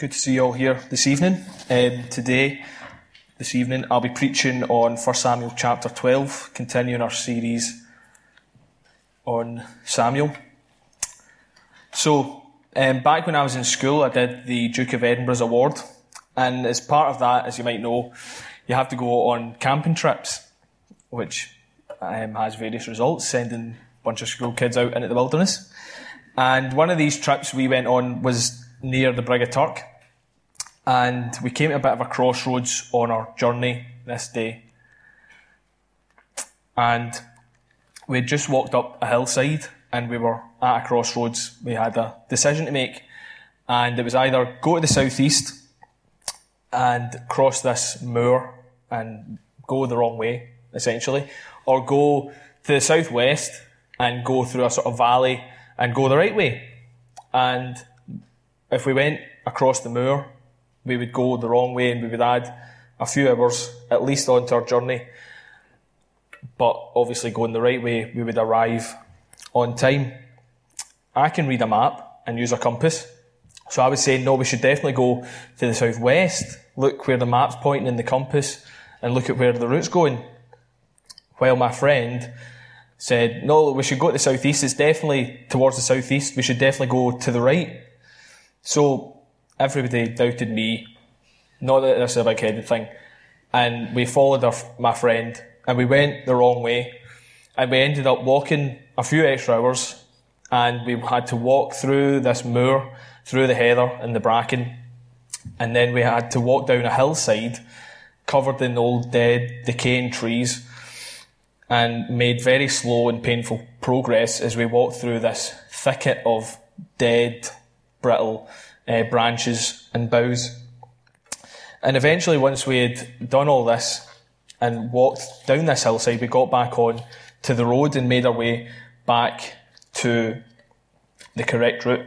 Good to see you all here this evening. Um, today, this evening, I'll be preaching on 1 Samuel chapter 12, continuing our series on Samuel. So, um, back when I was in school, I did the Duke of Edinburgh's Award, and as part of that, as you might know, you have to go on camping trips, which um, has various results, sending a bunch of school kids out into the wilderness. And one of these trips we went on was near the Brig o' Turk and we came to a bit of a crossroads on our journey this day. And we had just walked up a hillside and we were at a crossroads. We had a decision to make, and it was either go to the southeast and cross this moor and go the wrong way, essentially, or go to the southwest and go through a sort of valley and go the right way. And if we went across the moor, we would go the wrong way and we would add a few hours at least onto our journey. But obviously, going the right way, we would arrive on time. I can read a map and use a compass. So I was saying, no, we should definitely go to the southwest, look where the map's pointing in the compass, and look at where the route's going. While my friend said, no, we should go to the southeast. It's definitely towards the southeast. We should definitely go to the right. So everybody doubted me. Not that this is a big headed thing. And we followed our, my friend and we went the wrong way. And we ended up walking a few extra hours and we had to walk through this moor, through the heather and the bracken. And then we had to walk down a hillside covered in old dead decaying trees and made very slow and painful progress as we walked through this thicket of dead, brittle uh, branches and boughs. And eventually, once we had done all this and walked down this hillside, we got back on to the road and made our way back to the correct route.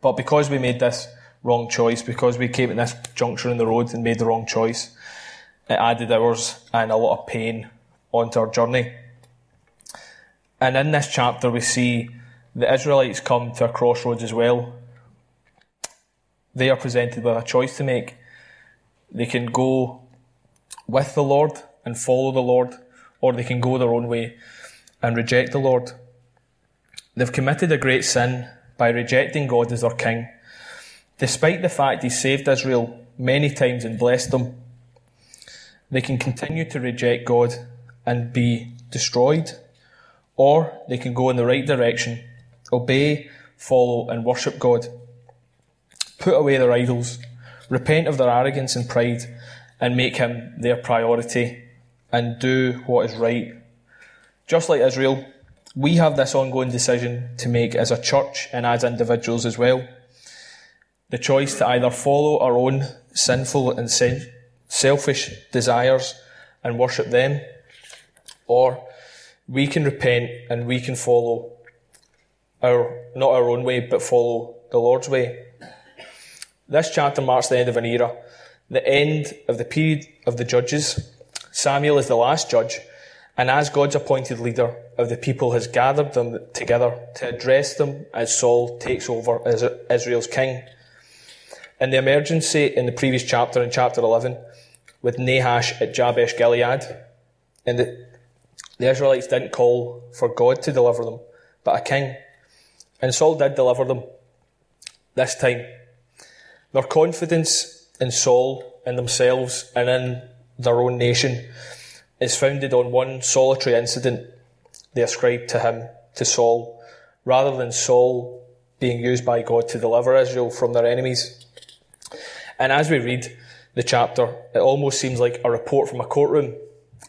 But because we made this wrong choice, because we came at this juncture in the road and made the wrong choice, it added hours and a lot of pain onto our journey. And in this chapter, we see the Israelites come to a crossroads as well they are presented with a choice to make. They can go with the Lord and follow the Lord, or they can go their own way and reject the Lord. They've committed a great sin by rejecting God as their king. Despite the fact He saved Israel many times and blessed them, they can continue to reject God and be destroyed, or they can go in the right direction, obey, follow, and worship God put away their idols, repent of their arrogance and pride, and make him their priority and do what is right. Just like Israel, we have this ongoing decision to make as a church and as individuals as well. The choice to either follow our own sinful and selfish desires and worship them, or we can repent and we can follow our, not our own way, but follow the Lord's way. This chapter marks the end of an era, the end of the period of the judges. Samuel is the last judge, and as God's appointed leader of the people has gathered them together to address them as Saul takes over as Israel's king. In the emergency in the previous chapter, in chapter 11, with Nahash at Jabesh Gilead, and the, the Israelites didn't call for God to deliver them, but a king. And Saul did deliver them this time. Their confidence in Saul, in themselves, and in their own nation is founded on one solitary incident they ascribe to him, to Saul, rather than Saul being used by God to deliver Israel from their enemies. And as we read the chapter, it almost seems like a report from a courtroom,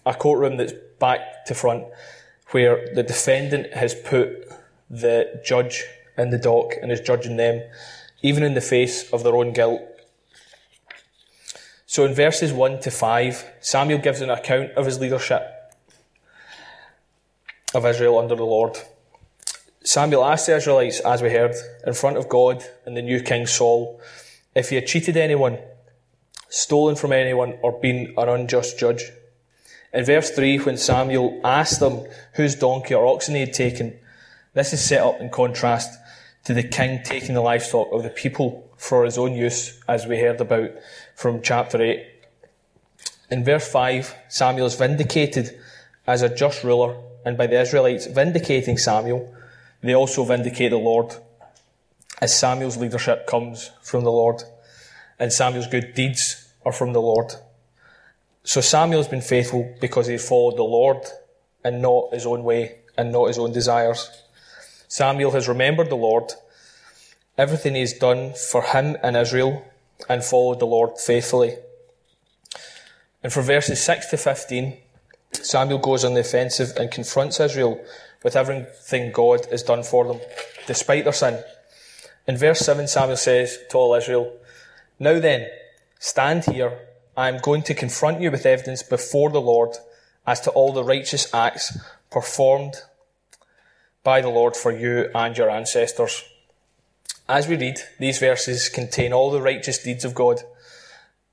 a courtroom that's back to front, where the defendant has put the judge in the dock and is judging them even in the face of their own guilt. So in verses 1 to 5, Samuel gives an account of his leadership of Israel under the Lord. Samuel asked the Israelites, as we heard, in front of God and the new king Saul, if he had cheated anyone, stolen from anyone, or been an unjust judge. In verse 3, when Samuel asked them whose donkey or oxen he had taken, this is set up in contrast to the king taking the livestock of the people for his own use, as we heard about from chapter 8. In verse 5, Samuel is vindicated as a just ruler, and by the Israelites vindicating Samuel, they also vindicate the Lord, as Samuel's leadership comes from the Lord, and Samuel's good deeds are from the Lord. So Samuel's been faithful because he followed the Lord and not his own way and not his own desires. Samuel has remembered the Lord, everything he's done for him and Israel, and followed the Lord faithfully. And for verses 6 to 15, Samuel goes on the offensive and confronts Israel with everything God has done for them, despite their sin. In verse 7, Samuel says to all Israel, Now then, stand here. I am going to confront you with evidence before the Lord as to all the righteous acts performed by the Lord for you and your ancestors. As we read, these verses contain all the righteous deeds of God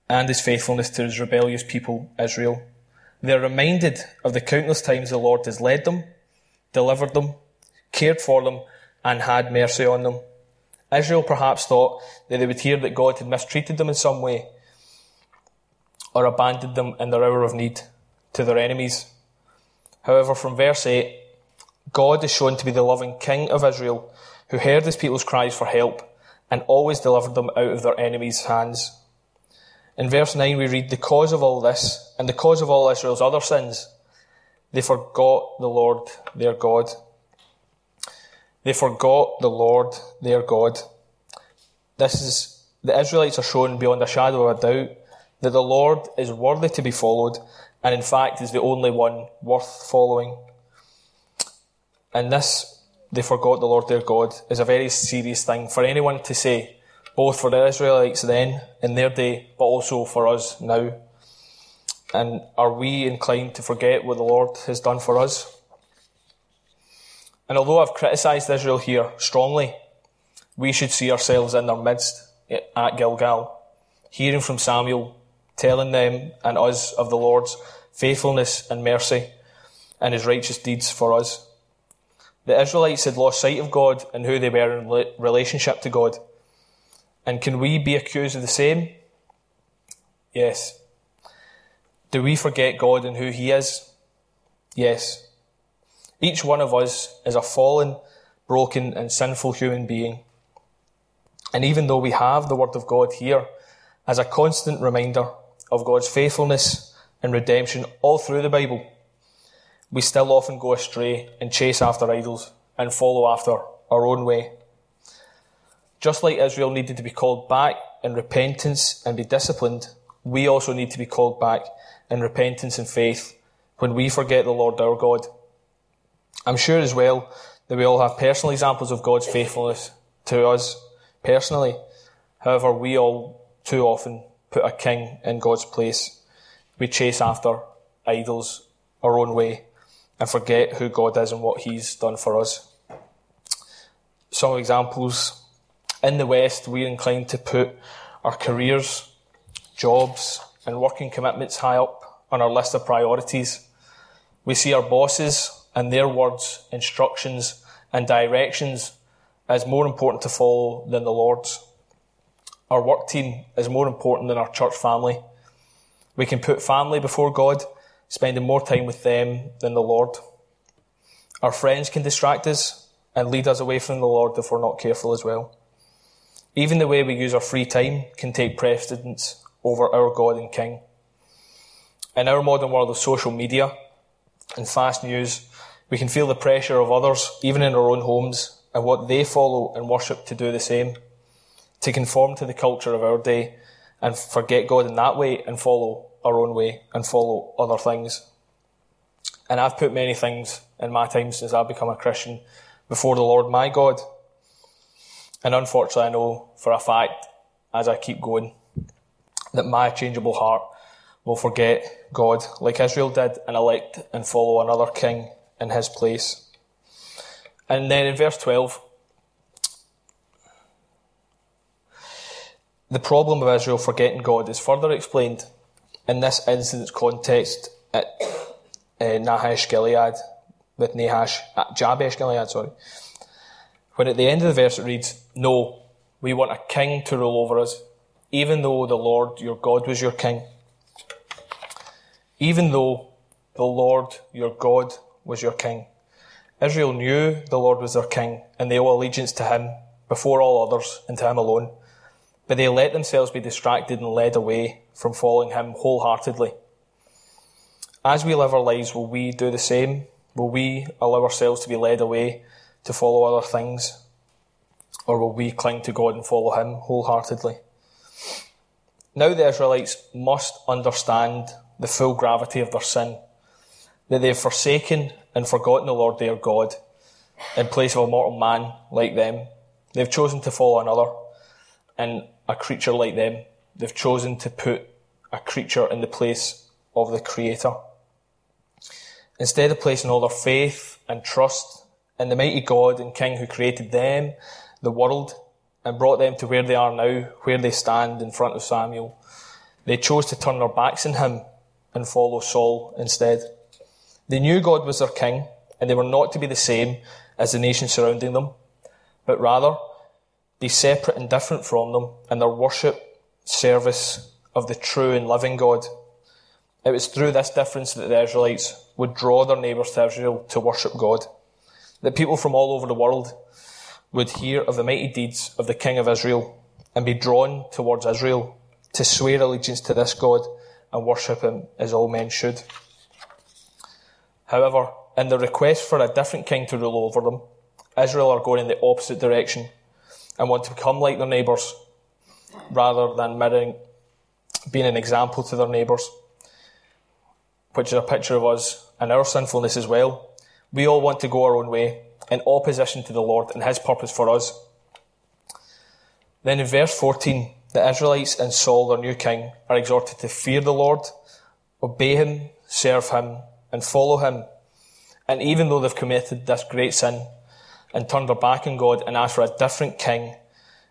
and his faithfulness to his rebellious people, Israel. They're reminded of the countless times the Lord has led them, delivered them, cared for them, and had mercy on them. Israel perhaps thought that they would hear that God had mistreated them in some way or abandoned them in their hour of need to their enemies. However, from verse 8, God is shown to be the loving King of Israel who heard his people's cries for help and always delivered them out of their enemies' hands. In verse 9, we read, The cause of all this, and the cause of all Israel's other sins, they forgot the Lord their God. They forgot the Lord their God. This is, the Israelites are shown beyond a shadow of a doubt that the Lord is worthy to be followed, and in fact is the only one worth following. And this, they forgot the Lord their God, is a very serious thing for anyone to say, both for the Israelites then, in their day, but also for us now. And are we inclined to forget what the Lord has done for us? And although I've criticised Israel here strongly, we should see ourselves in their midst eh, at Gilgal, hearing from Samuel, telling them and us of the Lord's faithfulness and mercy and his righteous deeds for us. The Israelites had lost sight of God and who they were in relationship to God. And can we be accused of the same? Yes. Do we forget God and who He is? Yes. Each one of us is a fallen, broken, and sinful human being. And even though we have the Word of God here as a constant reminder of God's faithfulness and redemption all through the Bible, we still often go astray and chase after idols and follow after our own way. Just like Israel needed to be called back in repentance and be disciplined, we also need to be called back in repentance and faith when we forget the Lord our God. I'm sure as well that we all have personal examples of God's faithfulness to us personally. However, we all too often put a king in God's place. We chase after idols our own way and forget who God is and what He's done for us. Some examples. In the West, we're inclined to put our careers, jobs, and working commitments high up on our list of priorities. We see our bosses and their words, instructions, and directions as more important to follow than the Lord's. Our work team is more important than our church family. We can put family before God spending more time with them than the Lord. Our friends can distract us and lead us away from the Lord if we're not careful as well. Even the way we use our free time can take precedence over our God and King. In our modern world of social media and fast news, we can feel the pressure of others, even in our own homes, and what they follow and worship to do the same, to conform to the culture of our day and forget God in that way and follow our own way and follow other things. And I've put many things in my time since I've become a Christian before the Lord my God. And unfortunately, I know for a fact, as I keep going, that my changeable heart will forget God like Israel did and elect and follow another king in his place. And then in verse 12, the problem of Israel forgetting God is further explained in this incident's context at uh, Nahash Gilead, with Nahash, uh, Jabesh Gilead, sorry, When at the end of the verse it reads, No, we want a king to rule over us, even though the Lord your God was your king. Even though the Lord your God was your king. Israel knew the Lord was their king, and they owe allegiance to him before all others and to him alone. But they let themselves be distracted and led away from following him wholeheartedly. As we live our lives, will we do the same? Will we allow ourselves to be led away to follow other things? Or will we cling to God and follow him wholeheartedly? Now the Israelites must understand the full gravity of their sin, that they have forsaken and forgotten the Lord their God in place of a mortal man like them. They've chosen to follow another and a creature like them. They've chosen to put a creature in the place of the Creator. Instead of placing all their faith and trust in the mighty God and King who created them, the world, and brought them to where they are now, where they stand in front of Samuel, they chose to turn their backs on him and follow Saul instead. They knew God was their king, and they were not to be the same as the nation surrounding them, but rather be separate and different from them in their worship, service of the true and living God. It was through this difference that the Israelites would draw their neighbours to Israel to worship God. That people from all over the world would hear of the mighty deeds of the King of Israel and be drawn towards Israel to swear allegiance to this God and worship Him as all men should. However, in the request for a different king to rule over them, Israel are going in the opposite direction and want to become like their neighbours rather than mirroring, being an example to their neighbours, which is a picture of us and our sinfulness as well. We all want to go our own way in opposition to the Lord and His purpose for us. Then in verse 14, the Israelites and Saul, their new king, are exhorted to fear the Lord, obey Him, serve Him, and follow Him. And even though they've committed this great sin, and turned their back on God and asked for a different king,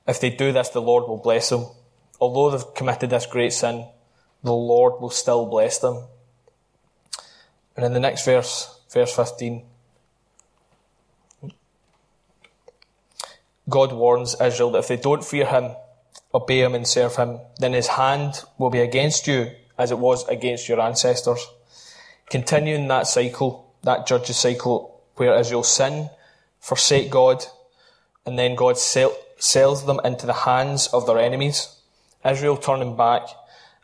if they do this, the Lord will bless them. Although they've committed this great sin, the Lord will still bless them. And in the next verse, verse 15, God warns Israel that if they don't fear him, obey him and serve him, then his hand will be against you as it was against your ancestors. Continuing that cycle, that judge's cycle, where Israel sin forsake God, and then God sells them into the hands of their enemies. Israel turning back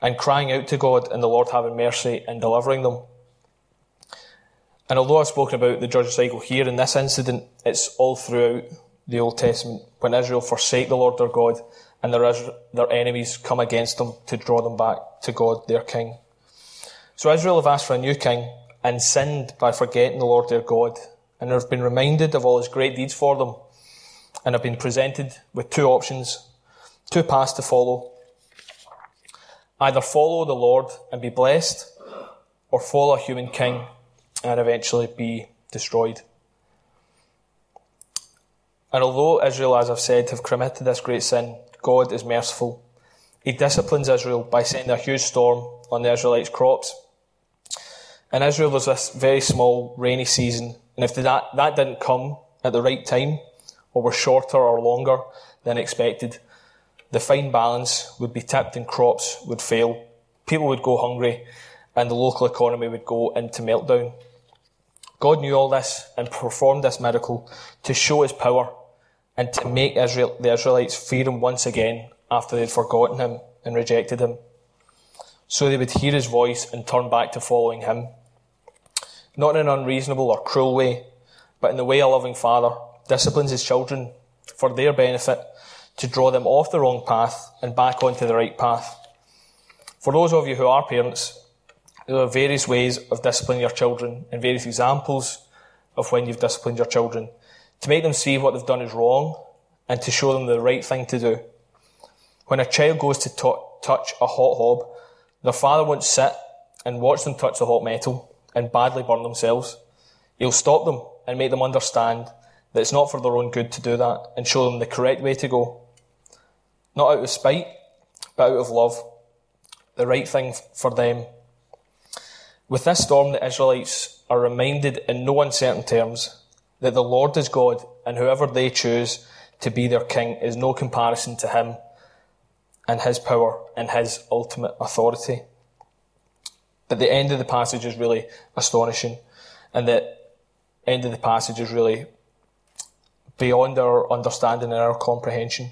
and crying out to God, and the Lord having mercy and delivering them. And although I've spoken about the judge cycle here in this incident, it's all throughout the Old Testament when Israel forsake the Lord their God and their, their enemies come against them to draw them back to God, their King. So Israel have asked for a new king and sinned by forgetting the Lord their God and have been reminded of all his great deeds for them and have been presented with two options, two paths to follow. Either follow the Lord and be blessed, or follow a human king and eventually be destroyed. And although Israel, as I've said, have committed this great sin, God is merciful. He disciplines Israel by sending a huge storm on the Israelites' crops. In Israel, there's this very small rainy season and if that, that didn't come at the right time, or were shorter or longer than expected, the fine balance would be tipped and crops would fail. People would go hungry and the local economy would go into meltdown. God knew all this and performed this miracle to show his power and to make Israel, the Israelites fear him once again after they'd forgotten him and rejected him. So they would hear his voice and turn back to following him not in an unreasonable or cruel way, but in the way a loving father disciplines his children for their benefit to draw them off the wrong path and back onto the right path. For those of you who are parents, there are various ways of disciplining your children and various examples of when you've disciplined your children to make them see what they've done is wrong and to show them the right thing to do. When a child goes to t- touch a hot hob, their father won't sit and watch them touch the hot metal and badly burn themselves. He'll stop them and make them understand that it's not for their own good to do that and show them the correct way to go. Not out of spite, but out of love. The right thing for them. With this storm, the Israelites are reminded in no uncertain terms that the Lord is God, and whoever they choose to be their king is no comparison to him and his power and his ultimate authority. But the end of the passage is really astonishing, and the end of the passage is really beyond our understanding and our comprehension.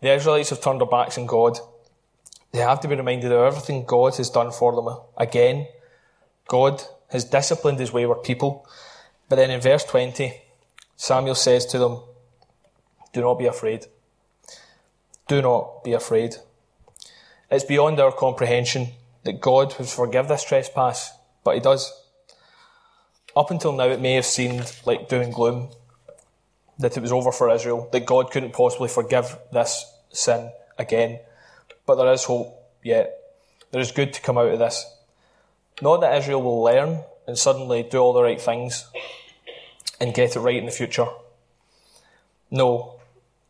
The Israelites have turned their backs on God. They have to be reminded of everything God has done for them. Again, God has disciplined his wayward people. But then in verse 20, Samuel says to them, Do not be afraid. Do not be afraid. It's beyond our comprehension that God would forgive this trespass, but he does. Up until now, it may have seemed like doom and gloom, that it was over for Israel, that God couldn't possibly forgive this sin again. But there is hope yet. There is good to come out of this. Not that Israel will learn and suddenly do all the right things and get it right in the future. No.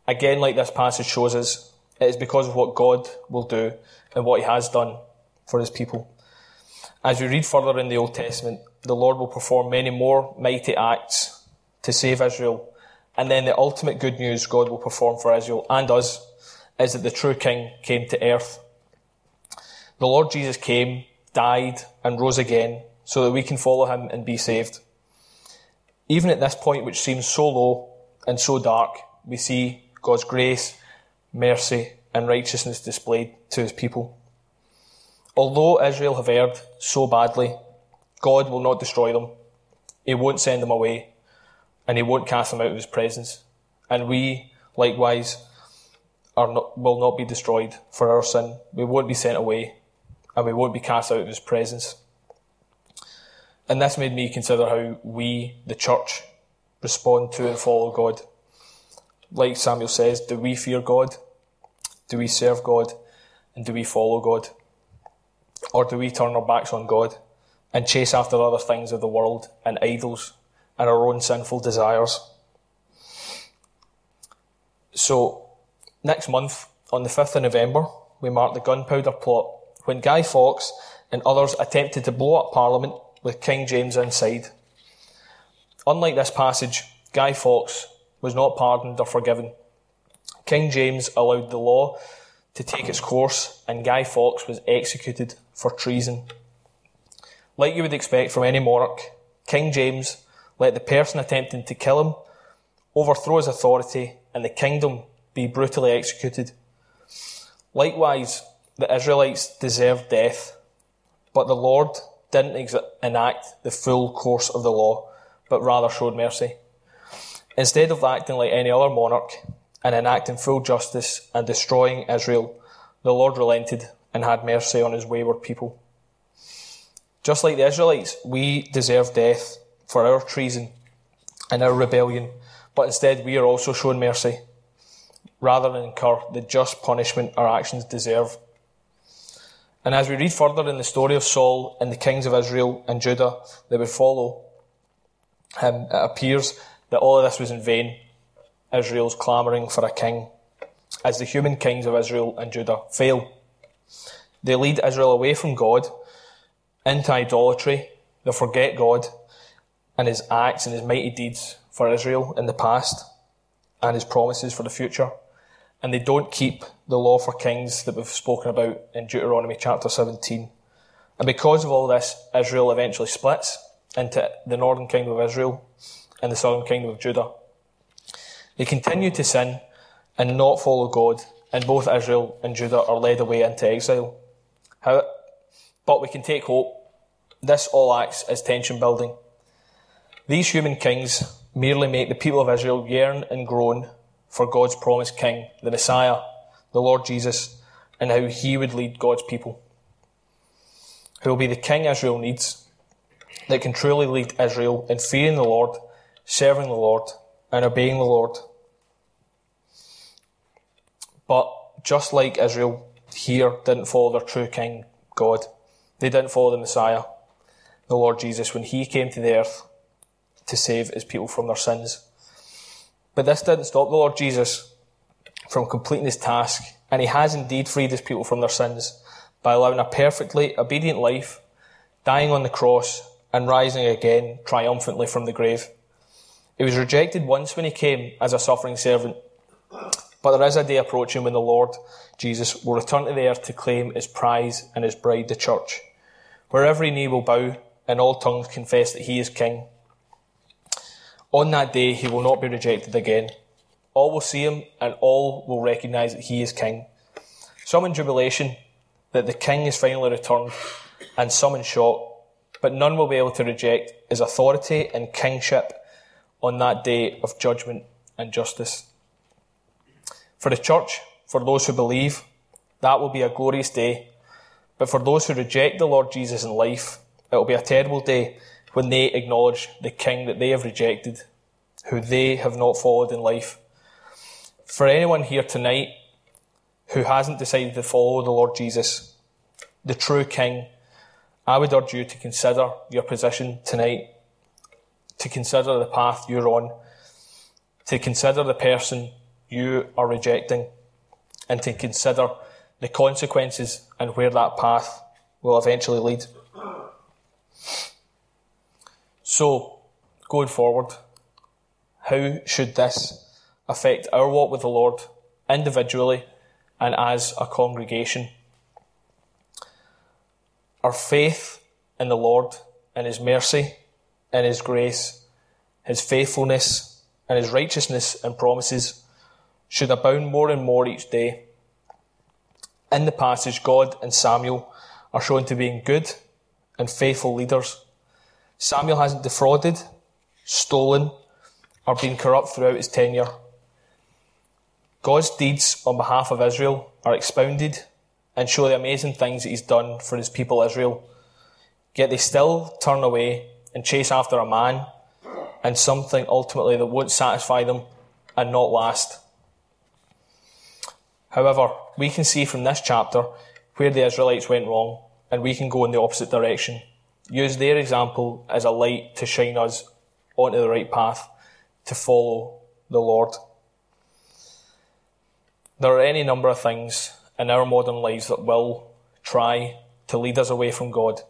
Again, like this passage shows us, it is because of what God will do and what He has done for His people. As we read further in the Old Testament, the Lord will perform many more mighty acts to save Israel. And then the ultimate good news God will perform for Israel and us is that the true King came to earth. The Lord Jesus came, died, and rose again so that we can follow him and be saved. Even at this point, which seems so low and so dark, we see God's grace, mercy, and righteousness displayed to his people. Although Israel have erred so badly, God will not destroy them. He won't send them away, and he won't cast them out of his presence. And we, likewise, are not, will not be destroyed for our sin. We won't be sent away, and we won't be cast out of his presence. And this made me consider how we, the church, respond to and follow God. Like Samuel says, do we fear God? Do we serve God? And do we follow God? Or do we turn our backs on God and chase after other things of the world and idols and our own sinful desires? So, next month, on the 5th of November, we mark the gunpowder plot when Guy Fawkes and others attempted to blow up Parliament with King James inside. Unlike this passage, Guy Fawkes was not pardoned or forgiven. King James allowed the law to take its course, and Guy Fawkes was executed for treason. Like you would expect from any monarch, King James let the person attempting to kill him overthrow his authority and the kingdom be brutally executed. Likewise, the Israelites deserved death, but the Lord didn't ex- enact the full course of the law, but rather showed mercy. Instead of acting like any other monarch and enacting full justice and destroying Israel, the Lord relented and had mercy on his wayward people. Just like the Israelites, we deserve death for our treason and our rebellion, but instead we are also shown mercy, rather than incur the just punishment our actions deserve. And as we read further in the story of Saul and the kings of Israel and Judah that would follow him, it appears that all of this was in vain. Israel's clamouring for a king, as the human kings of Israel and Judah fail. They lead Israel away from God into idolatry. They forget God and his acts and his mighty deeds for Israel in the past and his promises for the future and they don't keep the law for kings that we've spoken about in Deuteronomy chapter 17. And because of all this, Israel eventually splits into the northern kingdom of Israel and the southern kingdom of Judah. They continue to sin and not follow God, and both Israel and Judah are led away into exile. But we can take hope. This all acts as tension building. These human kings merely make the people of Israel yearn and groan for God's promised King, the Messiah, the Lord Jesus, and how he would lead God's people. Who will be the King Israel needs, that can truly lead Israel in fearing the Lord, serving the Lord, and obeying the Lord. But just like Israel here didn't follow their true King, God, they didn't follow the Messiah, the Lord Jesus, when he came to the earth to save his people from their sins. But this didn't stop the Lord Jesus from completing his task, and he has indeed freed his people from their sins by allowing a perfectly obedient life, dying on the cross, and rising again triumphantly from the grave. He was rejected once when he came as a suffering servant, but there is a day approaching when the Lord Jesus will return to the earth to claim his prize and his bride, the church, where every knee will bow and all tongues confess that he is king. On that day, he will not be rejected again. All will see him and all will recognize that he is king. Some in jubilation that the king is finally returned and some in shock, but none will be able to reject his authority and kingship on that day of judgment and justice. For the church, for those who believe, that will be a glorious day. But for those who reject the Lord Jesus in life, it will be a terrible day when they acknowledge the King that they have rejected, who they have not followed in life. For anyone here tonight who hasn't decided to follow the Lord Jesus, the true King, I would urge you to consider your position tonight, to consider the path you're on, to consider the person you are rejecting, and to consider the consequences and where that path will eventually lead. So, going forward, how should this affect our walk with the Lord individually and as a congregation? Our faith in the Lord and His mercy and His grace, His faithfulness and His righteousness and promises should abound more and more each day. In the passage, God and Samuel are shown to being good and faithful leaders. Samuel hasn't defrauded, stolen, or been corrupt throughout his tenure. God's deeds on behalf of Israel are expounded and show the amazing things that he's done for his people Israel. Yet they still turn away and chase after a man and something ultimately that won't satisfy them and not last. However, we can see from this chapter where the Israelites went wrong and we can go in the opposite direction. Use their example as a light to shine us onto the right path to follow the Lord. There are any number of things in our modern lives that will try to lead us away from God,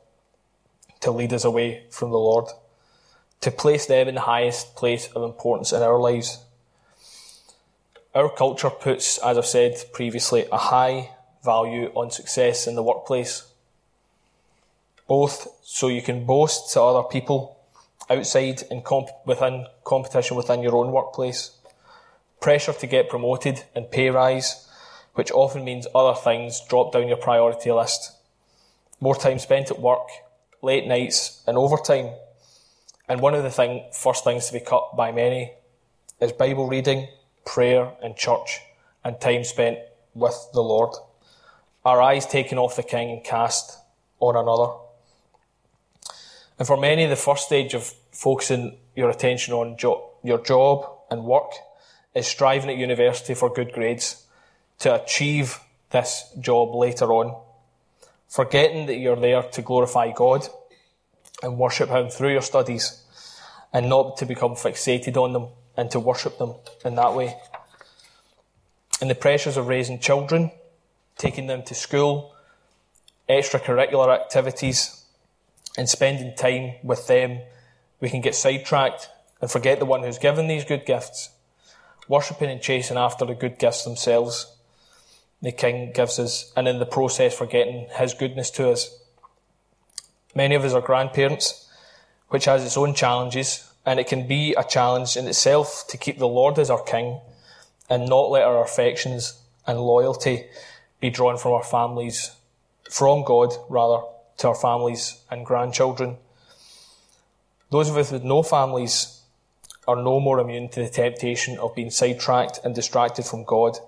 to lead us away from the Lord, to place them in the highest place of importance in our lives. Our culture puts, as I've said previously, a high value on success in the workplace, both so you can boast to other people outside and comp- within competition within your own workplace, pressure to get promoted and pay rise, which often means other things drop down your priority list, more time spent at work, late nights, and overtime. And one of the thing, first things to be cut by many is Bible reading, prayer, and church, and time spent with the Lord. Our eyes taken off the King and cast on another. And for many, the first stage of focusing your attention on jo- your job and work is striving at university for good grades to achieve this job later on, forgetting that you're there to glorify God and worship Him through your studies and not to become fixated on them and to worship them in that way. And the pressures of raising children, taking them to school, extracurricular activities, and spending time with them, we can get sidetracked and forget the one who's given these good gifts, worshipping and chasing after the good gifts themselves the King gives us, and in the process forgetting His goodness to us. Many of us are grandparents, which has its own challenges, and it can be a challenge in itself to keep the Lord as our King and not let our affections and loyalty be drawn from our families, from God rather, to our families and grandchildren. Those of us with no families are no more immune to the temptation of being sidetracked and distracted from God,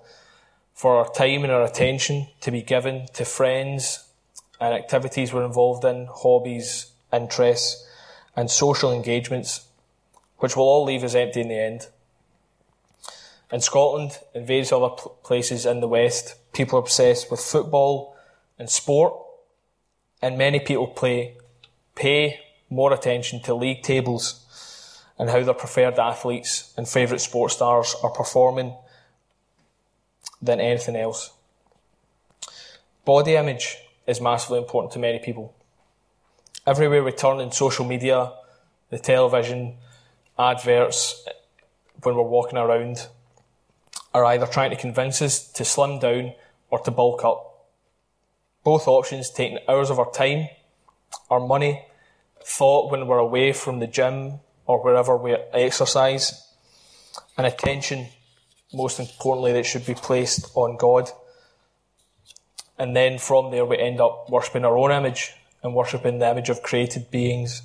for our time and our attention to be given to friends and activities we're involved in, hobbies, interests, and social engagements, which will all leave us empty in the end. In Scotland and various other places in the West, people are obsessed with football and sport and many people play, pay more attention to league tables and how their preferred athletes and favourite sports stars are performing than anything else. Body image is massively important to many people. Everywhere we turn in social media, the television, adverts when we're walking around are either trying to convince us to slim down or to bulk up. Both options taking hours of our time, our money, thought when we're away from the gym or wherever we exercise, and attention, most importantly, that should be placed on God. And then from there, we end up worshipping our own image and worshipping the image of created beings.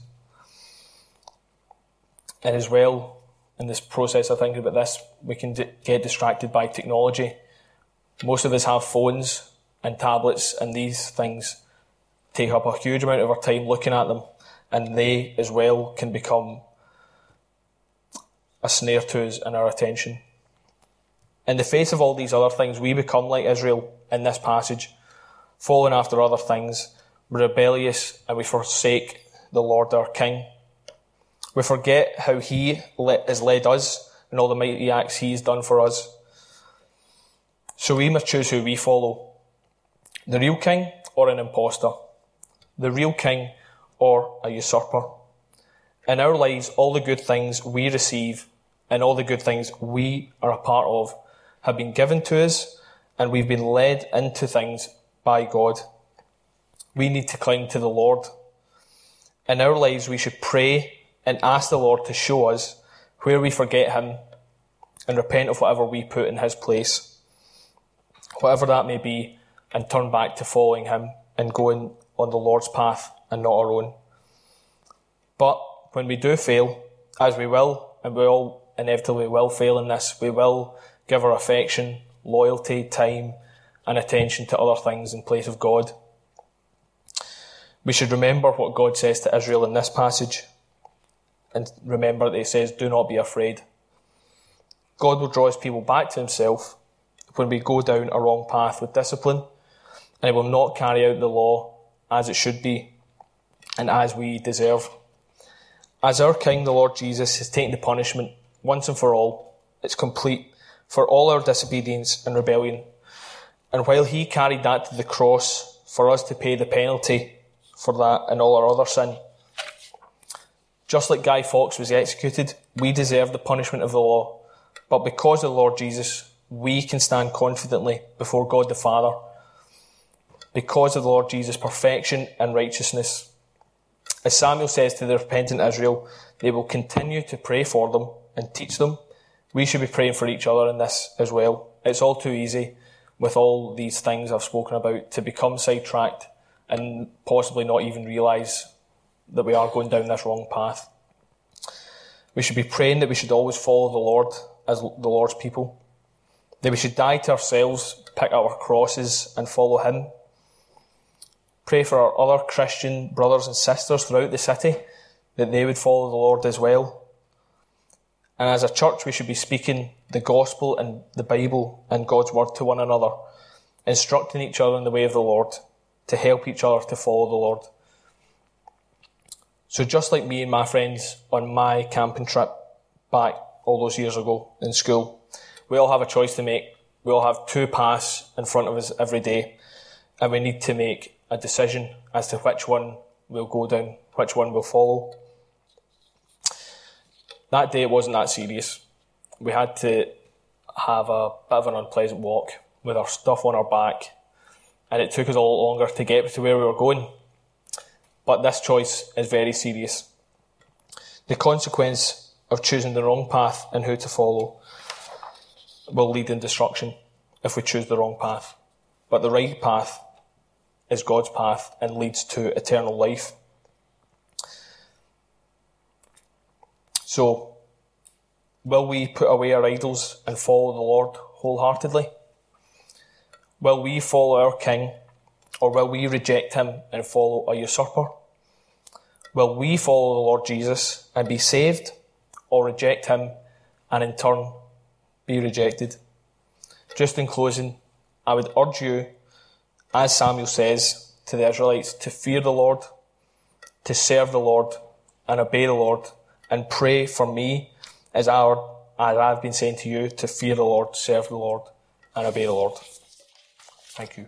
And as well, in this process of thinking about this, we can d- get distracted by technology. Most of us have phones and tablets, and these things take up a huge amount of our time looking at them, and they as well can become a snare to us and our attention. In the face of all these other things, we become like Israel in this passage, falling after other things, rebellious, and we forsake the Lord our King. We forget how He has led us and all the mighty acts He's done for us. So we must choose who we follow the real king or an impostor, the real king or a usurper. In our lives, all the good things we receive and all the good things we are a part of have been given to us and we've been led into things by God. We need to cling to the Lord. In our lives, we should pray and ask the Lord to show us where we forget Him and repent of whatever we put in His place. Whatever that may be, and turn back to following Him and going on the Lord's path and not our own. But when we do fail, as we will, and we all inevitably will fail in this, we will give our affection, loyalty, time, and attention to other things in place of God. We should remember what God says to Israel in this passage and remember that he says, Do not be afraid. God will draw his people back to himself when we go down a wrong path with discipline, and he will not carry out the law as it should be and as we deserve. As our King, the Lord Jesus, has taken the punishment once and for all, it's complete for all our disobedience and rebellion. And while he carried that to the cross for us to pay the penalty for that and all our other sin, just like Guy Fawkes was executed, we deserve the punishment of the law. But because of the Lord Jesus, we can stand confidently before God the Father. Because of the Lord Jesus' perfection and righteousness. As Samuel says to the repentant Israel, they will continue to pray for them and teach them. We should be praying for each other in this as well. It's all too easy with all these things I've spoken about to become sidetracked and possibly not even realise that we are going down this wrong path. We should be praying that we should always follow the Lord as the Lord's people. That we should die to ourselves, pick up our crosses, and follow Him. Pray for our other Christian brothers and sisters throughout the city that they would follow the Lord as well. And as a church, we should be speaking the gospel and the Bible and God's word to one another, instructing each other in the way of the Lord, to help each other to follow the Lord. So just like me and my friends on my camping trip back all those years ago in school, we all have a choice to make. We all have two paths in front of us every day, and we need to make a decision as to which one we'll go down, which one we'll follow. That day it wasn't that serious. We had to have a bit of an unpleasant walk with our stuff on our back, and it took us a lot longer to get to where we were going but this choice is very serious. The consequence of choosing the wrong path and who to follow will lead in destruction if we choose the wrong path. But the right path is God's path and leads to eternal life. So, will we put away our idols and follow the Lord wholeheartedly? Will we follow our King or will we reject him and follow a usurper? Will we follow the Lord Jesus and be saved, or reject him and in turn be rejected? Just in closing, I would urge you, as Samuel says to the Israelites, to fear the Lord, to serve the Lord, and obey the Lord, and pray for me as, our, as I've been saying to you, to fear the Lord, serve the Lord, and obey the Lord. Thank you.